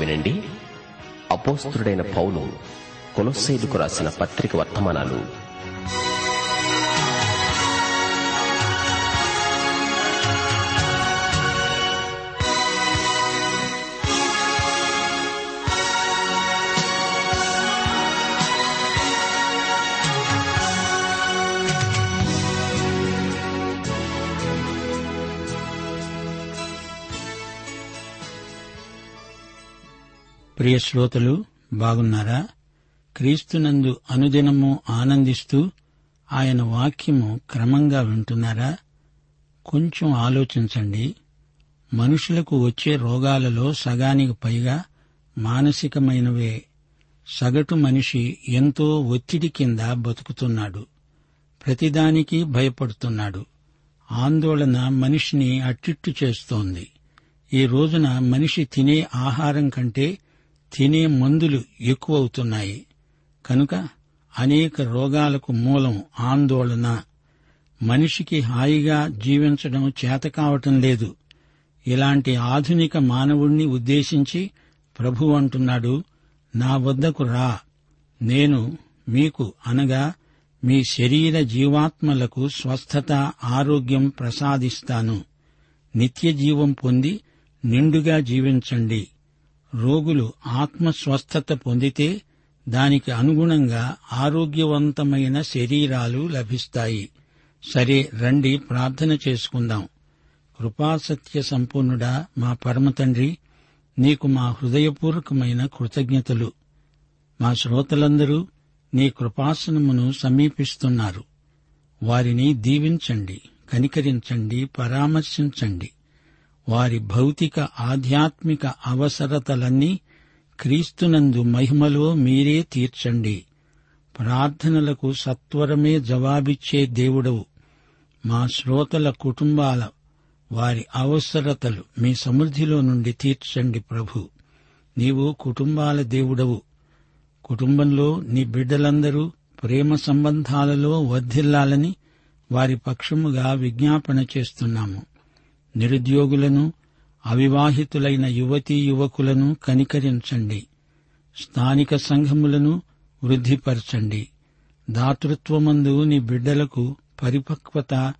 వినండి. అపోస్తుడైన పౌలు కొలొస్సేలుకు రాసిన పత్రిక వర్తమానాలు ప్రియ శ్రోతలు బాగున్నారా? క్రీస్తునందు అనుదినము ఆనందిస్తూ ఆయన వాక్యము క్రమంగా వింటున్నారా? కొంచెం ఆలోచించండి. మనుషులకు వచ్చే రోగాలలో సగానికి పైగా మానసికమైనవే. సగటు మనిషి ఎంతో ఒత్తిడి కింద బతుకుతున్నాడు. ప్రతిదానికి భయపడుతున్నాడు. ఆందోళన మనిషిని అట్టిట్టు చేస్తోంది. ఈ రోజున మనిషి తినే ఆహారం కంటే తినే మందులు ఎక్కువవుతున్నాయి. కనుక అనేక రోగాలకు మూలం ఆందోళన. మనిషికి హాయిగా జీవించడం చేతకావటం లేదు. ఇలాంటి ఆధునిక మానవుణ్ణి ఉద్దేశించి ప్రభు అంటున్నాడు నా వద్దకు రా. నేను మీకు అనగా మీ శరీర జీవాత్మలకు స్వస్థత ఆరోగ్యం ప్రసాదిస్తాను. నిత్య జీవం పొంది నిండుగా జీవించండి. రోగులు ఆత్మస్వస్థత పొందితే దానికి అనుగుణంగా ఆరోగ్యవంతమైన శరీరాలు లభిస్తాయి. సరే రండి ప్రార్థన చేసుకుందాం. కృపాసత్య సంపూర్ణుడా మా పరమతండ్రి నీకు మా హృదయపూర్వకమైన కృతజ్ఞతలు. మా శ్రోతలందరూ నీ కృపాసనమును సమీపిస్తున్నారు. వారిని దీవించండి కనికరించండి పరామర్శించండి. వారి భౌతిక ఆధ్యాత్మిక అవసరతలన్నీ క్రీస్తునందు మహిమలో మీరే తీర్చండి. ప్రార్థనలకు సత్వరమే జవాబిచ్చే దేవుడవు. మా శ్రోతల కుటుంబాల వారి అవసరతలు మీ సమృద్ధిలో నుండి తీర్చండి ప్రభు. నీవు కుటుంబాల దేవుడవు. కుటుంబంలో నీ బిడ్డలందరూ ప్రేమ సంబంధాలలో వర్ధిల్లాలని వారి పక్షముగా విజ్ఞాపన చేస్తున్నాము. నిరుద్యోగులను అవివాహితులైన యువతీ యువకులను కనికరించండి. స్థానిక సంఘములను వృద్ధిపరచండి. దాతృత్వమందు నీ బిడ్డలకు పరిపక్వత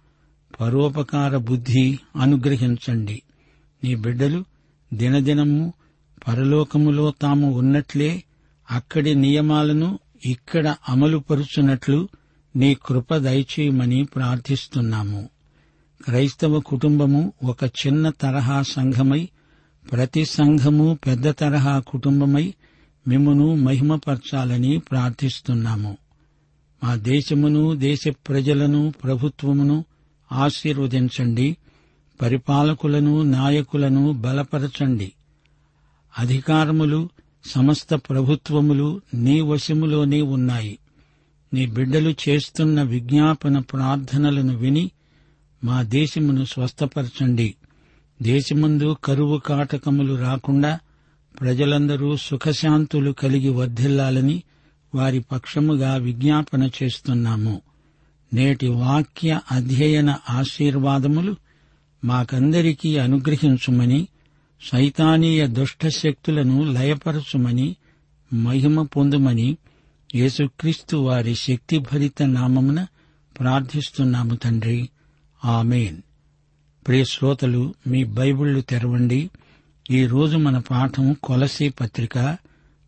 పరోపకార బుద్ధి అనుగ్రహించండి. నీ బిడ్డలు దినదినము పరలోకములో తాము ఉన్నట్లే అక్కడి నియమాలను ఇక్కడ అమలుపరుచున్నట్లు నీ కృప దయచేయమని ప్రార్థిస్తున్నాము. క్రైస్తవ కుటుంబము ఒక చిన్న తరహా సంఘమై ప్రతి సంఘము పెద్ద తరహా కుటుంబమై మిమ్మను మహిమపరచాలని ప్రార్థిస్తున్నాము. మా దేశమును దేశ ప్రజలను ప్రభుత్వమును ఆశీర్వదించండి పరిపాలకులను నాయకులను బలపరచండి. అధికారములు సమస్త ప్రభుత్వములు నీ వశములోనే ఉన్నాయి. నీ బిడ్డలు చేస్తున్న విజ్ఞాపన ప్రార్థనలను విని మా దేశమును స్వస్థపరచండి. దేశమందు కరువు కాటకములు రాకుండా ప్రజలందరూ సుఖశాంతులు కలిగి వర్ధిల్లాలని వారి పక్షముగా విజ్ఞాపన చేస్తున్నాము. నేటి వాక్య అధ్యయన ఆశీర్వాదములు మాకందరికీ అనుగ్రహించుమని సైతానీయ దుష్టశక్తులను లయపరచుమని మహిమ పొందుమని యేసుక్రీస్తు వారి శక్తిభరిత నామమున ప్రార్థిస్తున్నాము తండ్రి. ఆమెన్. ప్రియ శ్రోతలు మీ బైబిళ్ళు తెరవండి. ఈరోజు మన పాఠం కొలసీ పత్రిక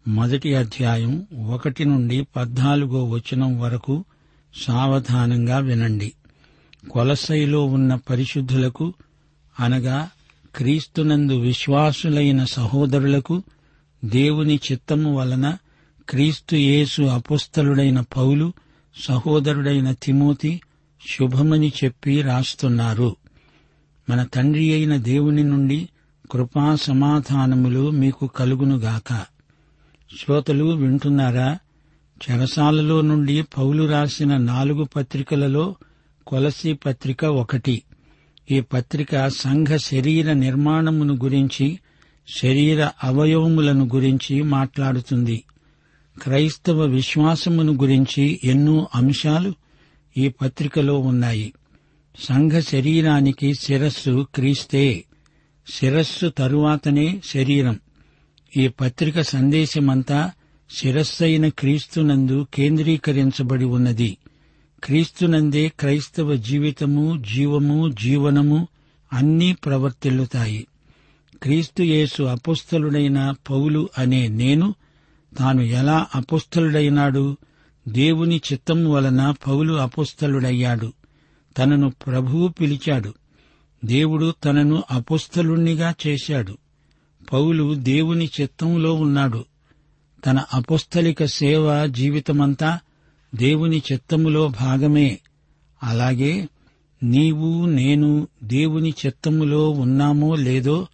మొదటి అధ్యాయం ఒకటి నుండి పద్నాలుగో వచనం వరకు సావధానంగా వినండి. కొలసైలో ఉన్న పరిశుద్ధులకు అనగా క్రీస్తునందు విశ్వాసులైన సహోదరులకు దేవుని చిత్తము వలన క్రీస్తు యేసు అపుస్తలుడైన పౌలు సహోదరుడైన తిమోతి శుభమని చెప్పి రాస్తున్నారు. మన తండ్రి అయిన దేవుని నుండి కృపా సమాధానములు మీకు కలుగునుగాక శ్రోతలు వింటున్నారా? చెరసాలలో నుండి పౌలు రాసిన నాలుగు పత్రికలలో కొలసి పత్రిక ఒకటి. ఈ పత్రిక సంఘ శరీర నిర్మాణమును గురించి శరీర అవయవములను గురించి మాట్లాడుతుంది. క్రైస్తవ విశ్వాసమును గురించి ఎన్నో అంశాలు ఈ పత్రికలో ఉన్నాయి. సంఘ శరీరానికి శిరస్సు క్రీస్తే శిరస్సు తరువాతనే శరీరం. ఈ పత్రిక సందేశమంతా శిరస్సైన క్రీస్తునందు కేంద్రీకరించబడి ఉన్నది. క్రీస్తునందే క్రైస్తవ జీవితము జీవము జీవనము అన్నీ ప్రవర్తిల్లుతాయి. క్రీస్తుయేసు అపుస్తలుడైన పౌలు అనే నేను తాను ఎలా అపుస్తలుడైనాడు? దేవుని చిత్తము వలన పౌలు అపుస్తలుడయ్యాడు. తనను ప్రభువు పిలిచాడు. దేవుడు తనను అపుస్తలుణ్ణిగా చేశాడు. పౌలు దేవుని చిత్తంలో ఉన్నాడు. తన అపుస్తలిక సేవ జీవితమంతా దేవుని చిత్తములో భాగమే. అలాగే నీవు నేను దేవుని చిత్తములో ఉన్నామో లేదో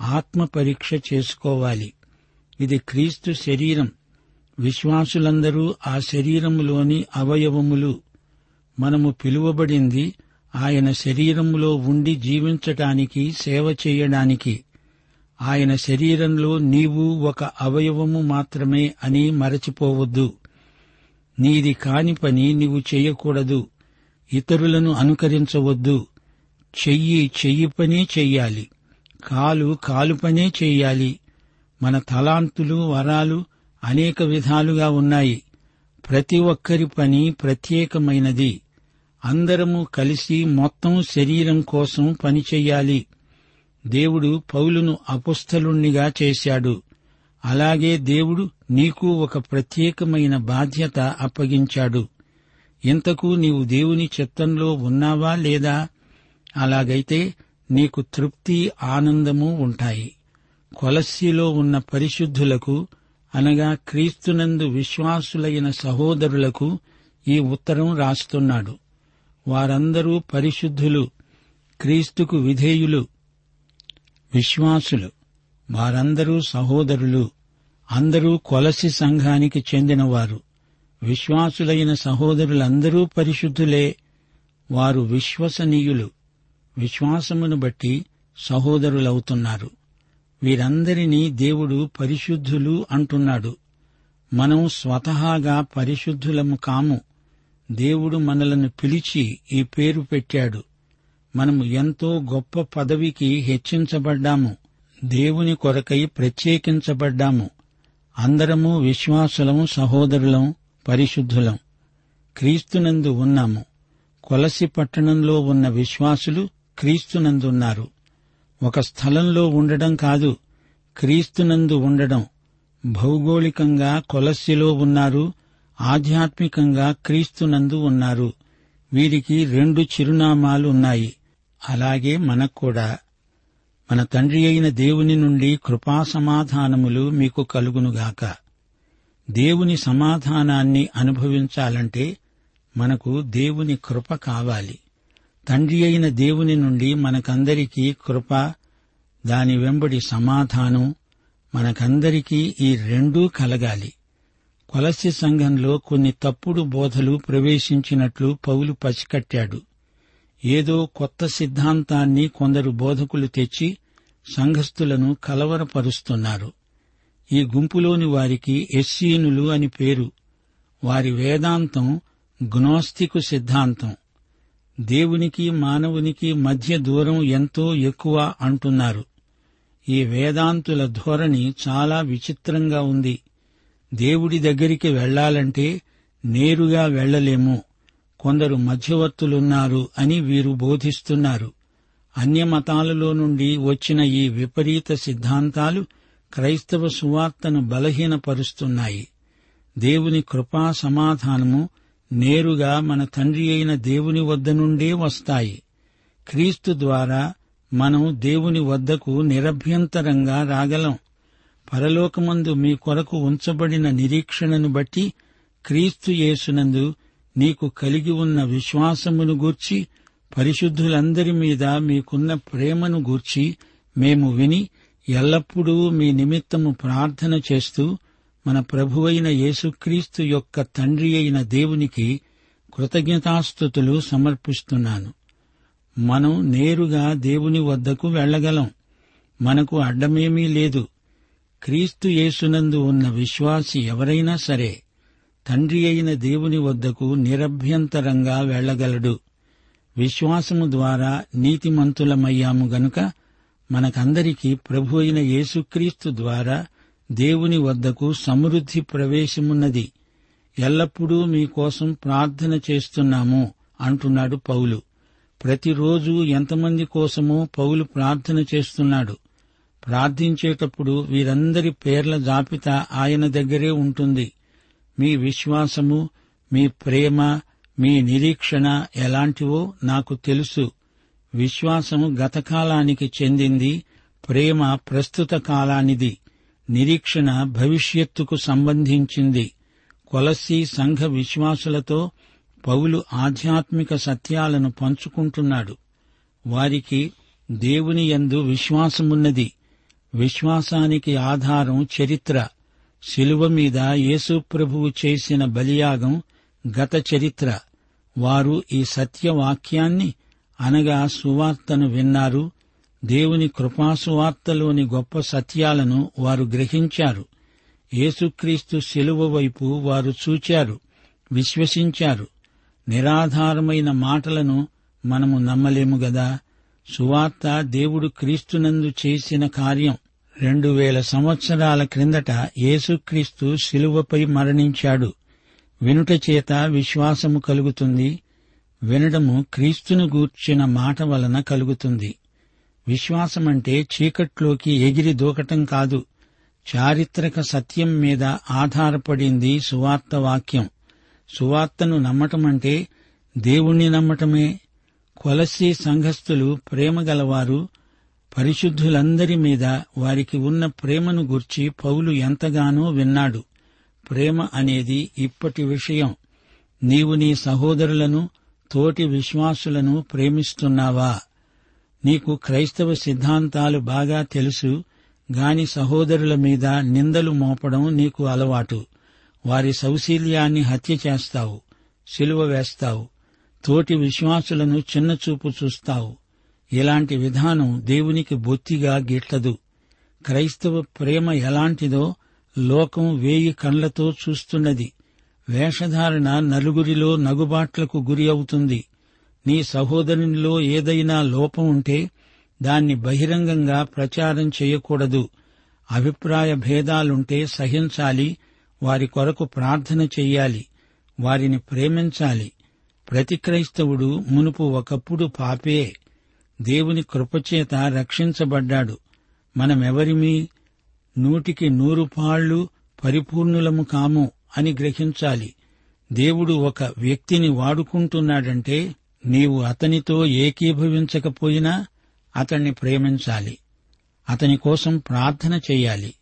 ఆత్మ పరీక్ష చేసుకోవాలి. ఇది క్రీస్తు శరీరం. విశ్వాసులందరూ ఆ శరీరములోని అవయవములు మనము పిలువబడింది ఆయన శరీరములో ఉండి జీవించటానికి సేవ చేయడానికి. ఆయన శరీరంలో నీవు ఒక అవయవము మాత్రమే అని మరచిపోవద్దు. నీది కాని పని నీవు చెయ్యకూడదు ఇతరులను అనుకరించవద్దు. చెయ్యి చెయ్యి పనే చెయ్యాలి. కాలు కాలు పనే చెయ్యాలి. మన తలాంతులు వరాలు అనేక విధాలుగా ఉన్నాయి. ప్రతి ఒక్కరి పని ప్రత్యేకమైనది. అందరము కలిసి మొత్తం శరీరం కోసం పనిచెయ్యాలి దేవుడు పౌలును అపుస్థలుణ్ణిగా చేశాడు. అలాగే దేవుడు నీకు ఒక ప్రత్యేకమైన బాధ్యత అప్పగించాడు. ఇంతకు నీవు దేవుని చిత్తంలో ఉన్నావా లేదా? అలాగైతే నీకు తృప్తి ఆనందము ఉంటాయి. కొలస్సిలో ఉన్న పరిశుద్ధులకు అనగా క్రీస్తునందు విశ్వాసులైన సహోదరులకు ఈ ఉత్తరం రాస్తున్నాడు. వారందరూ పరిశుద్ధులు క్రీస్తుకు విధేయులు విశ్వాసులు. వారందరూ సహోదరులు. అందరూ కొలసి సంఘానికి చెందినవారు. విశ్వాసులైన సహోదరులందరూ పరిశుద్ధులే. వారు విశ్వసనీయులు. విశ్వాసమును బట్టి సహోదరులవుతున్నారు. వీరందరినీ దేవుడు పరిశుద్ధులు అంటున్నాడు. మనం స్వతహాగా పరిశుద్ధులము కాము. దేవుడు మనలను పిలిచి ఈ పేరు పెట్టాడు. మనము ఎంతో గొప్ప పదవికి హెచ్చించబడ్డాము. దేవుని కొరకై ప్రత్యేకించబడ్డాము. అందరము విశ్వాసులం సహోదరులం పరిశుద్ధులం. క్రీస్తునందు ఉన్నాము. కొలసి పట్టణంలో ఉన్న విశ్వాసులు క్రీస్తునందున్నారు. ఒక స్థలంలో ఉండడం కాదు క్రీస్తునందు ఉండడం. భౌగోళికంగా కొలస్సిలో ఉన్నారు ఆధ్యాత్మికంగా క్రీస్తునందు ఉన్నారు. వీరికి రెండు చిరునామాలు ఉన్నాయి అలాగే మనక్కూడా మన తండ్రి అయిన దేవుని నుండి కృపా సమాధానములు మీకు కలుగునుగాక. దేవుని సమాధానాన్ని అనుభవించాలంటే మనకు దేవుని కృప కావాలి. తండ్రి అయిన దేవుని నుండి మనకందరికీ కృప దాని వెంబడి సమాధానం మనకందరికీ ఈ రెండూ కలగాలి. కొలసి సంఘంలో కొన్ని తప్పుడు బోధలు ప్రవేశించినట్లు పౌలు పసికట్టాడు. ఏదో కొత్త సిద్ధాంతాన్ని కొందరు బోధకులు తెచ్చి సంఘస్థులను కలవరపరుస్తున్నారు. ఈ గుంపులోని వారికి ఎస్సీనులు అని పేరు. వారి వేదాంతం గ్నోస్తికు సిద్ధాంతం. దేవునికి మానవునికి మధ్య దూరం ఎంతో ఎక్కువ అంటున్నారు. ఈ వేదాంతుల ధోరణి చాలా విచిత్రంగా ఉంది. దేవుడి దగ్గరికి వెళ్ళాలంటే నేరుగా వెళ్ళలేము కొందరు మధ్యవర్తులున్నారు అని వీరు బోధిస్తున్నారు. అన్య మతాలలో నుండి వచ్చిన ఈ విపరీత సిద్ధాంతాలు క్రైస్తవ సువార్తను బలహీనపరుస్తున్నాయి. దేవుని కృపా సమాధానము నేరుగా మన తండ్రి అయిన దేవుని వద్ద నుండే వస్తాయి. క్రీస్తు ద్వారా మనం దేవుని వద్దకు నిరభ్యంతరంగా రాగలం. పరలోకమందు మీ కొరకు ఉంచబడిన నిరీక్షణను బట్టి క్రీస్తు యేసునందు నీకు కలిగి ఉన్న విశ్వాసమును గూర్చి పరిశుద్ధులందరి మీద మీకున్న ప్రేమను గూర్చి మేము విని ఎల్లప్పుడూ మీ నిమిత్తము ప్రార్థన చేస్తూ మన ప్రభువైన యేసుక్రీస్తు యొక్క తండ్రి అయిన దేవునికి కృతజ్ఞతాస్థుతులు సమర్పిస్తున్నాను. మనం నేరుగా దేవుని వద్దకు వెళ్ళగలం మనకు అడ్డమేమీ లేదు. క్రీస్తు యేసునందు ఉన్న విశ్వాసి ఎవరైనా సరే తండ్రి అయిన దేవుని వద్దకు నిరభ్యంతరంగా వెళ్ళగలడు విశ్వాసము ద్వారా నీతిమంతులమయ్యాము గనుక మనకందరికీ ప్రభు అయిన యేసుక్రీస్తు ద్వారా దేవుని వద్దకు సమృద్ధి ప్రవేశమున్నది. ఎల్లప్పుడూ మీకోసం ప్రార్థన చేస్తున్నాము అంటున్నాడు పౌలు. ప్రతిరోజు ఎంతమంది కోసమో పౌలు ప్రార్థన చేస్తున్నాడు. ప్రార్థించేటప్పుడు వీరందరి పేర్ల జాబితా ఆయన దగ్గరే ఉంటుంది. మీ విశ్వాసము మీ ప్రేమ మీ నిరీక్షణ ఎలాంటివో నాకు తెలుసు. విశ్వాసము గతకాలానికి చెందింది ప్రేమ ప్రస్తుత కాలానిది. నిరీక్షణ భవిష్యత్తుకు సంబంధించింది. కొలసి సంఘ విశ్వాసులతో పౌలు ఆధ్యాత్మిక సత్యాలను పంచుకుంటున్నాడు. వారికి దేవుని యందు విశ్వాసమున్నది. విశ్వాసానికి ఆధారం చరిత్ర. శిలువ మీద యేసుప్రభువు చేసిన బలియాగం గత చరిత్ర. వారు ఈ సత్యవాక్యాన్ని అనగా సువార్తను విన్నారు. దేవుని కృపాసువార్తలోని గొప్ప సత్యాలను వారు గ్రహించారు. యేసుక్రీస్తు శిలువ వైపు వారు చూచారు విశ్వసించారు. నిరాధారమైన మాటలను మనము నమ్మలేము గదా? సువార్త దేవుడు క్రీస్తునందు చేసిన కార్యం. రెండు వేల సంవత్సరాల క్రిందట యేసుక్రీస్తు శిలువపై మరణించాడు. వినుట చేత విశ్వాసము కలుగుతుంది. వినడము క్రీస్తును గూర్చిన మాట వలన కలుగుతుంది. విశ్వాసమంటే చీకట్లోకి ఎగిరి దూకటం కాదు. చారిత్రక సత్యం మీద ఆధారపడింది సువార్త వాక్యం. సువార్తను నమ్మటమంటే దేవుణ్ణి నమ్మటమే. కొలసి సంఘస్థులు ప్రేమగలవారు పరిశుద్ధులందరి మీద వారికి ఉన్న ప్రేమను గుర్చి పౌలు ఎంతగానో విన్నాడు. ప్రేమ అనేది ఇప్పటి విషయం. నీవు నీ సహోదరులను తోటి విశ్వాసులను ప్రేమిస్తున్నావా? నీకు క్రైస్తవ సిద్ధాంతాలు బాగా తెలుసు గాని సహోదరుల మీద నిందలు మోపడం నీకు అలవాటు. వారి సౌశీల్యాన్ని హత్య చేస్తావు సిలువ వేస్తావు తోటి విశ్వాసులను చిన్నచూపు చూస్తావు. ఇలాంటి విధానం దేవునికి బొత్తిగా గిట్లదు క్రైస్తవ ప్రేమ ఎలాంటిదో లోకం వేయి కండ్లతో చూస్తున్నది. వేషధారణ నలుగురిలో నగుబాట్లకు గురి అవుతుంది. నీ సహోదరునిలో ఏదైనా లోపం ఉంటే దాన్ని బహిరంగంగా ప్రచారం చేయకూడదు. అభిప్రాయ భేదాలుంటే సహించాలి. వారి కొరకు ప్రార్థన చెయ్యాలి. వారిని ప్రేమించాలి. ప్రతి క్రైస్తవుడు మునుపు ఒకప్పుడు పాపే. దేవుని కృపచేత రక్షించబడ్డాడు. మనమెవరిమీ నూటికి నూరు పాళ్ళు పరిపూర్ణులము కాము అని గ్రహించాలి. దేవుడు ఒక వ్యక్తిని వాడుకుంటున్నాడంటే నీవు అతనితో ఏకీభవించకపోయినా అతన్ని ప్రేమించాలి. అతని కోసం ప్రార్థన చెయ్యాలి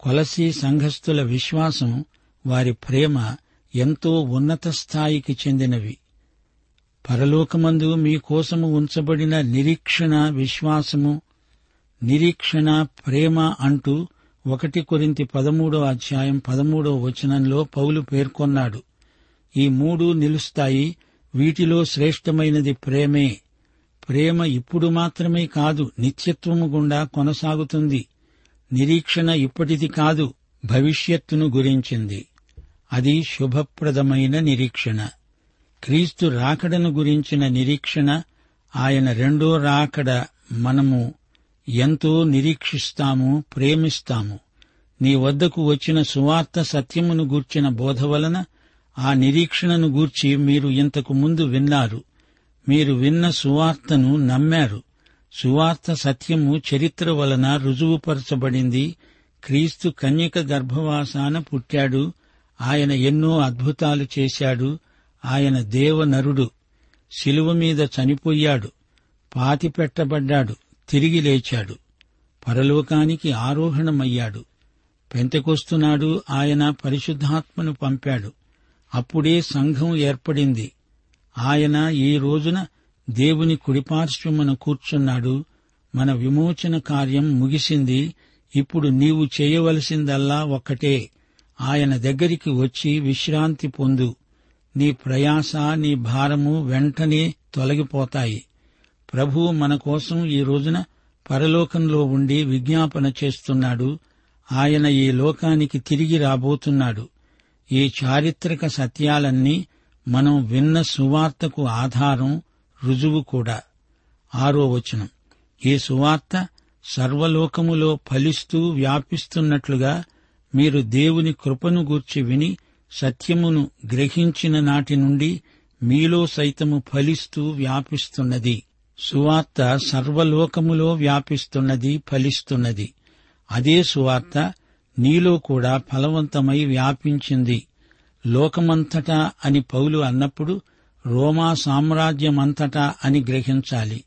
కొలసి సంఘస్థుల విశ్వాసం వారి ప్రేమ ఎంతో ఉన్నత స్థాయికి చెందినవి. పరలోకమందు మీకోసము ఉంచబడిన నిరీక్షణ విశ్వాసము నిరీక్షణ ప్రేమ అంటూ ఒకటి కొరింతి పదమూడో అధ్యాయం పదమూడో వచనంలో పౌలు పేర్కొన్నాడు. ఈ మూడు నిలుస్తాయి. వీటిలో శ్రేష్టమైనది ప్రేమే. ప్రేమ ఇప్పుడు మాత్రమే కాదు నిత్యత్వము గుండా కొనసాగుతుంది. నిరీక్షణ ఇప్పటిది కాదు భవిష్యత్తును గురించింది. అది శుభప్రదమైన నిరీక్షణ. క్రీస్తు రాకడను గురించిన నిరీక్షణ ఆయన రెండో రాకడ మనము ఎంతో నిరీక్షిస్తాము ప్రేమిస్తాము. నీ వద్దకు వచ్చిన సువార్త సత్యమును గూర్చిన బోధ వలన ఆ నిరీక్షణను గూర్చి మీరు ఇంతకు ముందు విన్నారు. మీరు విన్న సువార్తను నమ్మారు. సువార్త సత్యము చరిత్ర వలన రుజువుపరచబడింది. క్రీస్తు కన్యక గర్భవాసాన పుట్టాడు. ఆయన ఎన్నో అద్భుతాలు చేశాడు. ఆయన దేవనరుడు. శిలువ మీద చనిపోయాడు. పాతిపెట్టబడ్డాడు తిరిగి లేచాడు. పరలోకానికి ఆరోహణమయ్యాడు. పెంతకొస్తున్నాడు ఆయన పరిశుద్ధాత్మను పంపాడు. అప్పుడే సంఘం ఏర్పడింది. ఆయన ఈ రోజున దేవుని కుడిపార్శ్వమున కూర్చున్నాడు. మన విమోచన కార్యం ముగిసింది. ఇప్పుడు నీవు చేయవలసిందల్లా ఒక్కటే. ఆయన దగ్గరికి వచ్చి విశ్రాంతి పొందు. నీ ప్రయాస నీ భారము వెంటనే తొలగిపోతాయి. ప్రభువు మన కోసం ఈ రోజున పరలోకంలో ఉండి విజ్ఞాపన చేస్తున్నాడు. ఆయన ఈ లోకానికి తిరిగి రాబోతున్నాడు. ఈ చారిత్రక సత్యాలన్నీ మనం విన్న సువార్తకు ఆధారం రుజువు కూడా. ఆరో వచనం. ఈ సువార్త సర్వలోకములో ఫలిస్తూ వ్యాపిస్తున్నట్లుగా మీరు దేవుని కృపను గూర్చి విని సత్యమును గ్రహించిన నాటి నుండి మీలో సైతము ఫలిస్తూ వ్యాపిస్తున్నది. సువార్త సర్వలోకములో వ్యాపిస్తున్నది ఫలిస్తున్నది. అదే సువార్త నీలో కూడా ఫలవంతమై వ్యాపించింది. లోకమంతటా అని పౌలు అన్నప్పుడు రోమా సామ్రాజ్యమంతటా అని గ్రహించాలి.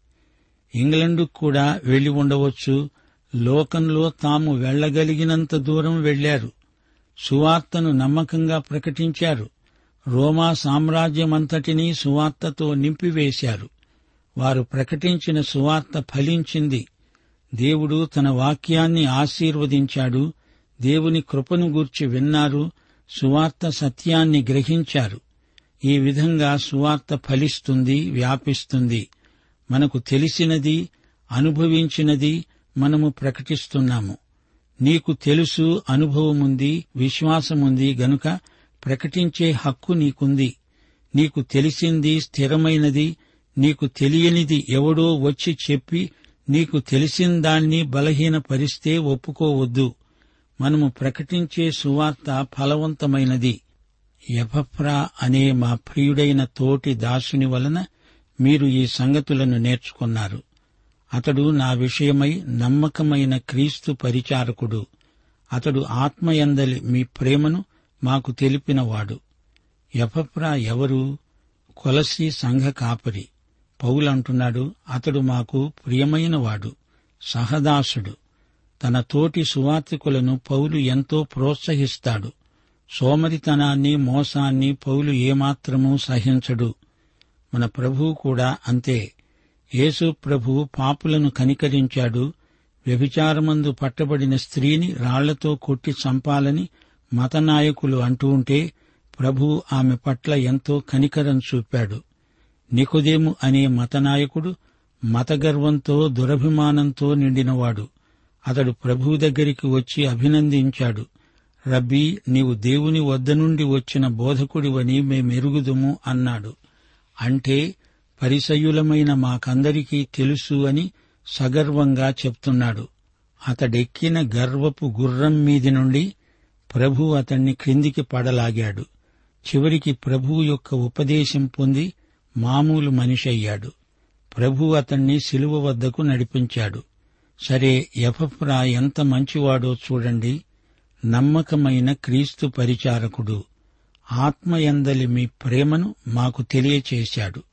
ఇంగ్లండుకు కూడా వెళ్ళి ఉండవచ్చు. లోకంలో తాము వెళ్ళగలిగినంత దూరం వెళ్ళారు సువార్తను నమ్మకంగా ప్రకటించారు. రోమా సామ్రాజ్యమంతటినీ సువార్తతో నింపివేశారు. వారు ప్రకటించిన సువార్త ఫలించింది. దేవుడు తన వాక్యాన్ని ఆశీర్వదించాడు. దేవుని కృపను గూర్చి విన్నారు సువార్త సత్యాన్ని గ్రహించారు. ఈ విధంగా సువార్త ఫలిస్తుంది వ్యాపిస్తుంది. మనకు తెలిసినది అనుభవించినది మనము ప్రకటిస్తున్నాము. నీకు తెలుసు అనుభవముంది విశ్వాసముంది గనుక ప్రకటించే హక్కు నీకుంది. నీకు తెలిసింది స్థిరమైనది నీకు తెలియనిది ఎవడో వచ్చి చెప్పి నీకు తెలిసిన దాన్ని బలహీనపరిస్తే ఒప్పుకోవద్దు. మనము ప్రకటించే సువార్త ఫలవంతమైనది. ఎపఫ్రా అనే మా ప్రియుడైన తోటి దాసుని వలన మీరు ఈ సంగతులను నేర్చుకున్నారు. అతడు నా విషయమై నమ్మకమైన క్రీస్తు పరిచారకుడు. అతడు ఆత్మయందలి మీ ప్రేమను మాకు తెలిపినవాడు. ఎపఫ్రా ఎవరు? కొలసి సంఘ కాపరి. పౌలంటున్నాడు అతడు మాకు ప్రియమైనవాడు సహదాసుడు. తన తోటి సువార్తికులను పౌలు ఎంతో ప్రోత్సహిస్తాడు. సోమరితనాన్ని మోసాన్ని పౌలు ఏమాత్రమూ సహించడు. మన ప్రభువు కూడా అంతే. యేసు ప్రభువు పాపులను కనికరించాడు. వ్యభిచారమందు పట్టబడిన స్త్రీని రాళ్ళతో కొట్టి చంపాలని మతనాయకులు అంటూ ఉంటే ప్రభు ఆమె పట్ల ఎంతో కనికరం చూపాడు. నికుదేము అనే మతనాయకుడు మతగర్వంతో దురభిమానంతో నిండినవాడు. అతడు ప్రభువు దగ్గరికి వచ్చి అభినందించాడు. రబ్బీ నీవు దేవుని వద్ద నుండి వచ్చిన బోధకుడివని మేమెరుగుదుము అన్నాడు. అంటే పరిసయులమైన మాకందరికీ తెలుసు అని సగర్వంగా చెప్తున్నాడు. అతడెక్కిన గర్వపు గుర్రం మీది నుండి ప్రభు అతణ్ణి క్రిందికి పడలాగాడు. చివరికి ప్రభువు యొక్క ఉపదేశం పొంది మామూలు మనిషి అయ్యాడు ప్రభు అతణ్ణి శిలువ వద్దకు నడిపించాడు. సరే ఎఫఫ్రా ఎంత మంచివాడో చూడండి. నమ్మకమైన క్రీస్తు పరిచారకుడు ఆత్మయందలి మీ ప్రేమను మాకు తెలియచేశాడు.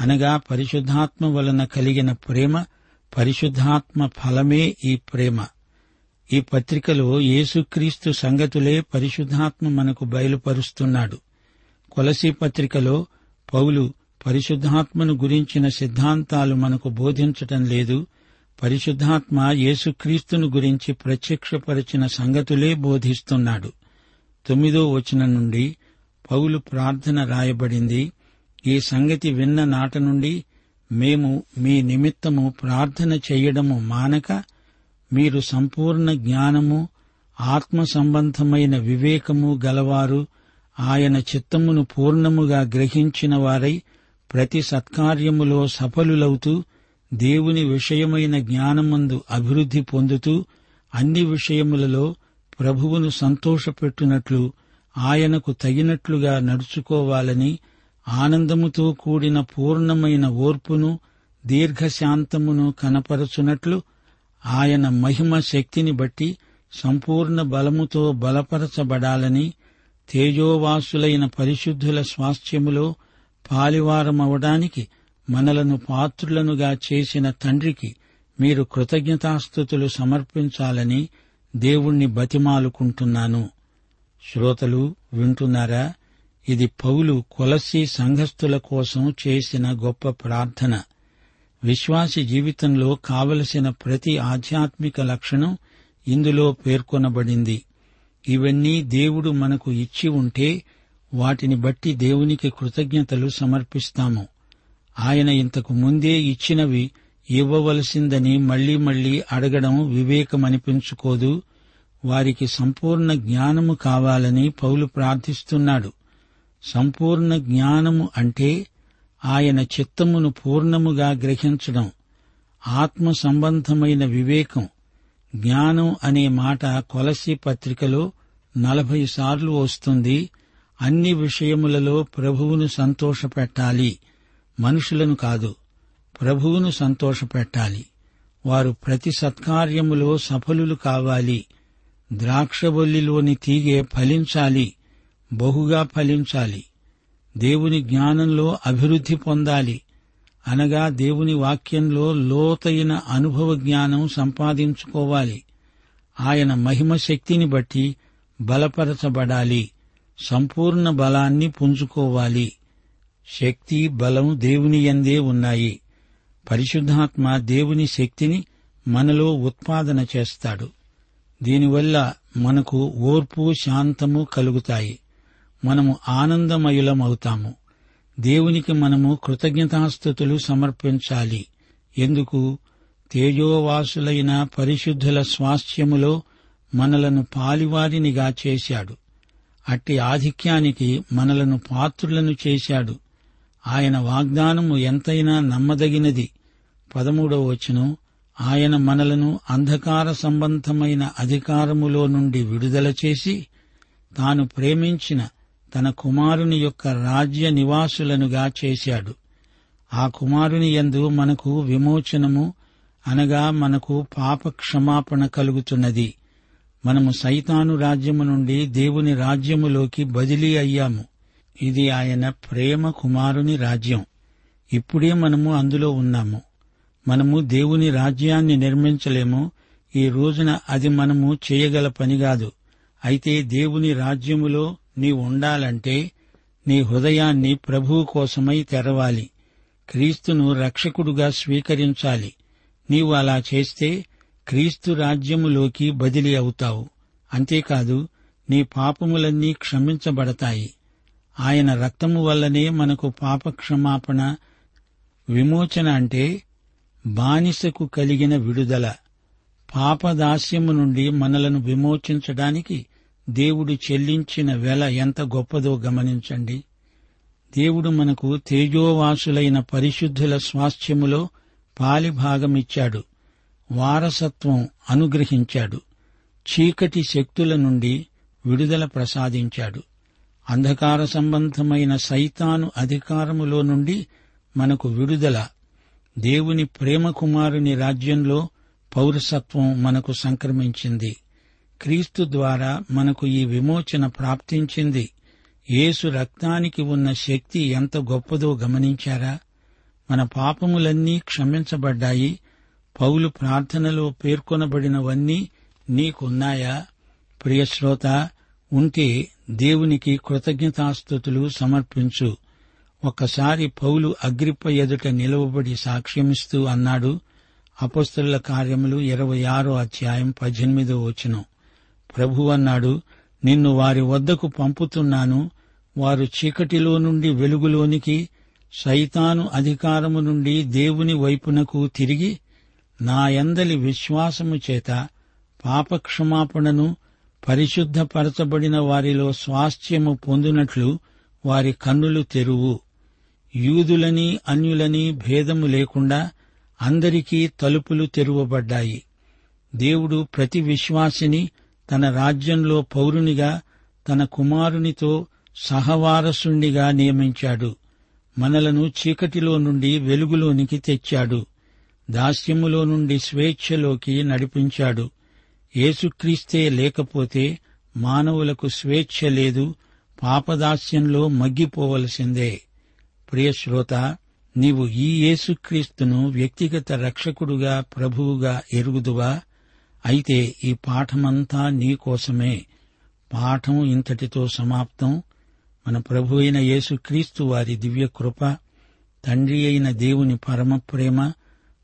అనగా పరిశుద్ధాత్మ వలన కలిగిన ప్రేమ పరిశుద్ధాత్మ ఫలమే ఈ ప్రేమ. ఈ పత్రికలో యేసుక్రీస్తు సంగతులే పరిశుద్ధాత్మ మనకు బయలుపరుస్తున్నాడు. కొలసీ పత్రికలో పౌలు పరిశుద్ధాత్మను గురించిన సిద్ధాంతాలు మనకు బోధించటం లేదు. పరిశుద్ధాత్మ యేసుక్రీస్తును గురించి ప్రత్యక్షపరిచిన సంగతులే బోధిస్తున్నాడు. తొమ్మిదో వచనం నుండి పౌలు ప్రార్థన రాయబడింది. ఈ సంగతి విన్న నాట నుండి మేము మీ నిమిత్తము ప్రార్థన చెయ్యడము మానక మీరు సంపూర్ణ జ్ఞానము ఆత్మ సంబంధమైన వివేకము గలవారు ఆయన చిత్తమును పూర్ణముగా గ్రహించిన వారై ప్రతి సత్కార్యములో సఫలులవుతూ దేవుని విషయమైన జ్ఞానమందు అభివృద్ధి పొందుతూ అన్ని విషయములలో ప్రభువును సంతోషపెట్టునట్లు ఆయనకు తగినట్లుగా నడుచుకోవాలని ఆనందముతో కూడిన పూర్ణమైన ఓర్పును దీర్ఘశాంతమును కనపరచునట్లు ఆయన మహిమ శక్తిని బట్టి సంపూర్ణ బలముతో బలపరచబడాలని తేజోవాసులైన పరిశుద్ధుల స్వాస్థ్యములో పాలివారమవడానికి మనలను పాత్రులనుగా చేసిన తండ్రికి మీరు కృతజ్ఞతాస్థుతులు సమర్పించాలని దేవుణ్ణి బతిమాలుకుంటున్నాను. శ్రోతలు వింటున్నారా? ఇది పౌలు కొలసి సంఘస్థుల కోసం చేసిన గొప్ప ప్రార్థన. విశ్వాసి జీవితంలో కావలసిన ప్రతి ఆధ్యాత్మిక లక్షణం ఇందులో పేర్కొనబడింది. ఇవన్నీ దేవుడు మనకు ఇచ్చి ఉంటే వాటిని బట్టి దేవునికి కృతజ్ఞతలు సమర్పిస్తాము. ఆయన ఇంతకు ముందే ఇచ్చినవి ఇవ్వవలసిందని మళ్ళీ మళ్ళీ అడగడం వివేకమనిపించుకోదు. వారికి సంపూర్ణ జ్ఞానము కావాలని పౌలు ప్రార్థిస్తున్నాడు. సంపూర్ణ జ్ఞానము అంటే ఆయన చిత్తమును పూర్ణముగా గ్రహించడం. ఆత్మ సంబంధమైన వివేకం. జ్ఞానం అనే మాట కొలసి పత్రికలో నలభై సార్లు వస్తుంది. అన్ని విషయములలో ప్రభువును సంతోషపెట్టాలి. మనుషులను కాదు ప్రభువును సంతోషపెట్టాలి. వారు ప్రతి సత్కార్యములో సఫలులు కావాలి. ద్రాక్షబొల్లిలోని తీగే ఫలించాలి బహుగా ఫలించాలి. దేవుని జ్ఞానంలో అభివృద్ధి పొందాలి. అనగా దేవుని వాక్యంలో లోతైన అనుభవ జ్ఞానం సంపాదించుకోవాలి. ఆయన మహిమ శక్తిని బట్టి బలపరచబడాలి. సంపూర్ణ బలాన్ని పుంజుకోవాలి. శక్తి బలం దేవుని యందే ఉన్నాయి. పరిశుద్ధాత్మ దేవుని శక్తిని మనలో ఉత్పాదన చేస్తాడు. దీనివల్ల మనకు ఓర్పు శాంతము కలుగుతాయి. మనము ఆనందమయులమవుతాము. దేవునికి మనము కృతజ్ఞతాస్థుతులు సమర్పించాలి. ఎందుకు? తేజోవాసులైన పరిశుద్ధుల స్వాస్థ్యములో మనలను పాలివారినిగా చేశాడు. అట్టి ఆధిక్యానికి మనలను పాత్రులను చేశాడు. ఆయన వాగ్దానము ఎంతైనా నమ్మదగినది. పదమూడవ వచనం ఆయన మనలను అంధకార సంబంధమైన అధికారములో నుండి విడుదల చేసి తాను ప్రేమించిన తన కుమారుని యొక్క రాజ్య నివాసులనుగా చేశాడు. ఆ కుమారుని యందు మనకు విమోచనము అనగా మనకు పాప క్షమాపణ కలుగుతున్నది. మనము సైతాను రాజ్యము నుండి దేవుని రాజ్యములోకి బదిలీ అయ్యాము. ఇది ఆయన ప్రేమ కుమారుని రాజ్యం. ఇప్పుడే మనము అందులో ఉన్నాము. మనము దేవుని రాజ్యాన్ని నిర్మించలేము. ఈ రోజున అది మనము చేయగల పని కాదు. అయితే దేవుని రాజ్యములో నీవు ఉండాలంటే నీ హృదయాన్ని ప్రభువు కోసమై తెరవాలి. క్రీస్తును రక్షకుడుగా స్వీకరించాలి. నీవు అలా చేస్తే క్రీస్తు రాజ్యములోకి బదిలీ అవుతావు. అంతేకాదు నీ పాపములన్నీ క్షమించబడతాయి. ఆయన రక్తము వల్లనే మనకు పాప క్షమాపణ విమోచన అంటే బానిసకు కలిగిన విడుదల. పాపదాస్యము నుండి మనలను విమోచించడానికి దేవుడు చెల్లించిన వెల ఎంత గొప్పదో గమనించండి. దేవుడు మనకు తేజోవాసులైన పరిశుద్ధుల స్వాస్థ్యములో పాలిభాగమిచ్చాడు. వారసత్వం అనుగ్రహించాడు. చీకటి శక్తుల నుండి విడుదల ప్రసాదించాడు. అంధకార సంబంధమైన సైతాను అధికారములో నుండి మనకు విడుదల. దేవుని ప్రేమకుమారుని రాజ్యంలో పౌరసత్వం మనకు సంక్రమించింది. క్రీస్తు ద్వారా మనకు ఈ విమోచన ప్రాప్తించింది. యేసు రక్తానికి ఉన్న శక్తి ఎంత గొప్పదో గమనించారా? మన పాపములన్నీ క్షమించబడ్డాయి. పౌలు ప్రార్థనలో పేర్కొనబడినవన్నీ నీకున్నాయా? ప్రియశ్రోత ఉంటే దేవునికి కృతజ్ఞతాస్థుతులు సమర్పించు. ఒక్కసారి పౌలు అగ్రిప్ప ఎదుట నిలవబడి సాక్ష్యమిస్తూ అన్నాడు అపస్తుల కార్యములు ఇరవై ఆరో అధ్యాయం పద్దెనిమిదో వచనం. ప్రభు అన్నాడు నిన్ను వారి వద్దకు పంపుతున్నాను వారు చీకటిలో నుండి వెలుగులోనికి సైతాను అధికారము నుండి దేవుని వైపునకు తిరిగి నా యందలి విశ్వాసము చేత పాపక్షమాపణను పరిశుద్ధపరచబడిన వారిలో స్వాస్థ్యము పొందినట్లు వారి కన్నులు తెరువు. యూదులని అన్యులని భేదము లేకుండా అందరికీ తలుపులు తెరువబడ్డాయి. దేవుడు ప్రతి విశ్వాసిని తన రాజ్యంలో పౌరునిగా తన కుమారునితో సహవారసుండిగా నియమించాడు. మనలను చీకటిలో నుండి వెలుగులోనికి తెచ్చాడు. దాస్యములో నుండి స్వేచ్ఛలోకి నడిపించాడు. యేసుక్రీస్తే లేకపోతే మానవులకు స్వేచ్ఛ లేదు పాపదాస్యంలో మగ్గిపోవలసిందే. ప్రియశ్రోత నీవు ఈ యేసుక్రీస్తును వ్యక్తిగత రక్షకుడుగా ప్రభువుగా ఎరుగుదువా? అయితే ఈ పాఠమంతా నీకోసమే పాఠం ఇంతటితో సమాప్తం. మన ప్రభు అయిన యేసుక్రీస్తు వారి దివ్య కృప తండ్రి అయిన దేవుని పరమ ప్రేమ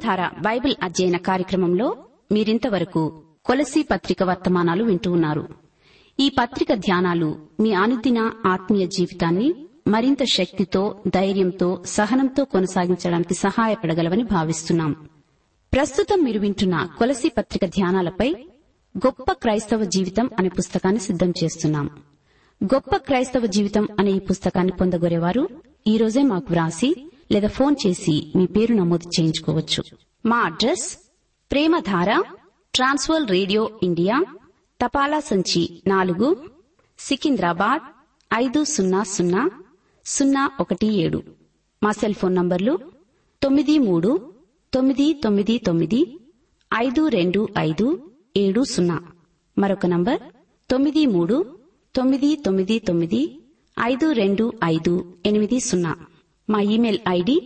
జీవధార బైబిల్ అధ్యయన కార్యక్రమంలో మీరింతవరకు కొలసి పత్రిక వర్తమానాలు వింటూ ఉన్నారు. ఈ పత్రిక ధ్యానాలు మీ అనుదిన ఆత్మీయ జీవితాన్ని మరింత శక్తితో ధైర్యంతో సహనంతో కొనసాగించడానికి సహాయపడగలవని భావిస్తున్నాం. ప్రస్తుతం మీరు వింటున్న కొలసి పత్రిక ధ్యానాలపై గొప్ప క్రైస్తవ జీవితం అనే పుస్తకాన్ని సిద్దం చేస్తున్నాం. గొప్ప క్రైస్తవ జీవితం అనే ఈ పుస్తకాన్ని పొందగోరేవారు ఈ రోజే మాకు వ్రాసి లేదా ఫోన్ చేసి మీ పేరు నమోదు చేయించుకోవచ్చు. మా address Premadhara Trans World radio India తపాలా సంచి నాలుగు సికింద్రాబాద్ ఐదు సున్నా సున్నా సున్నా ఒకటి ఏడు. మా సెల్ ఫోన్ నంబర్లు తొమ్మిది మూడు తొమ్మిది తొమ్మిది తొమ్మిది ఐదు రెండు ఐదు ఏడు సున్నా. మరొక నంబర్ తొమ్మిది మూడు తొమ్మిది తొమ్మిది తొమ్మిది ఐదు రెండు ఐదు ఎనిమిది సున్నా. మా email ID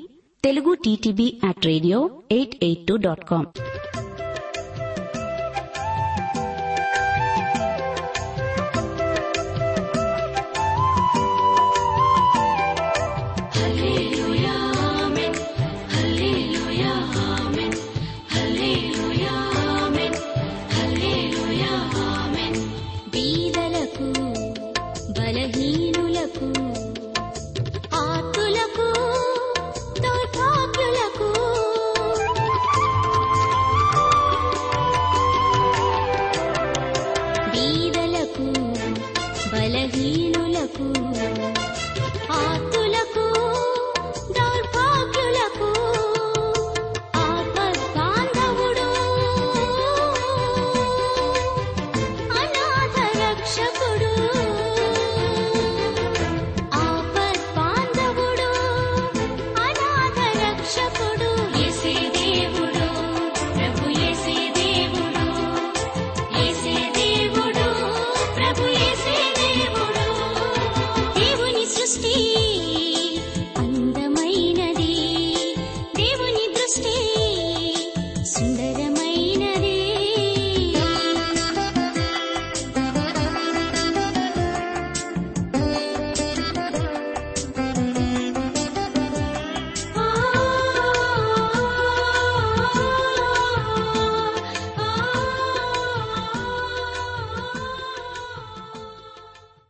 Telugu TTB at radio eight eight two dot com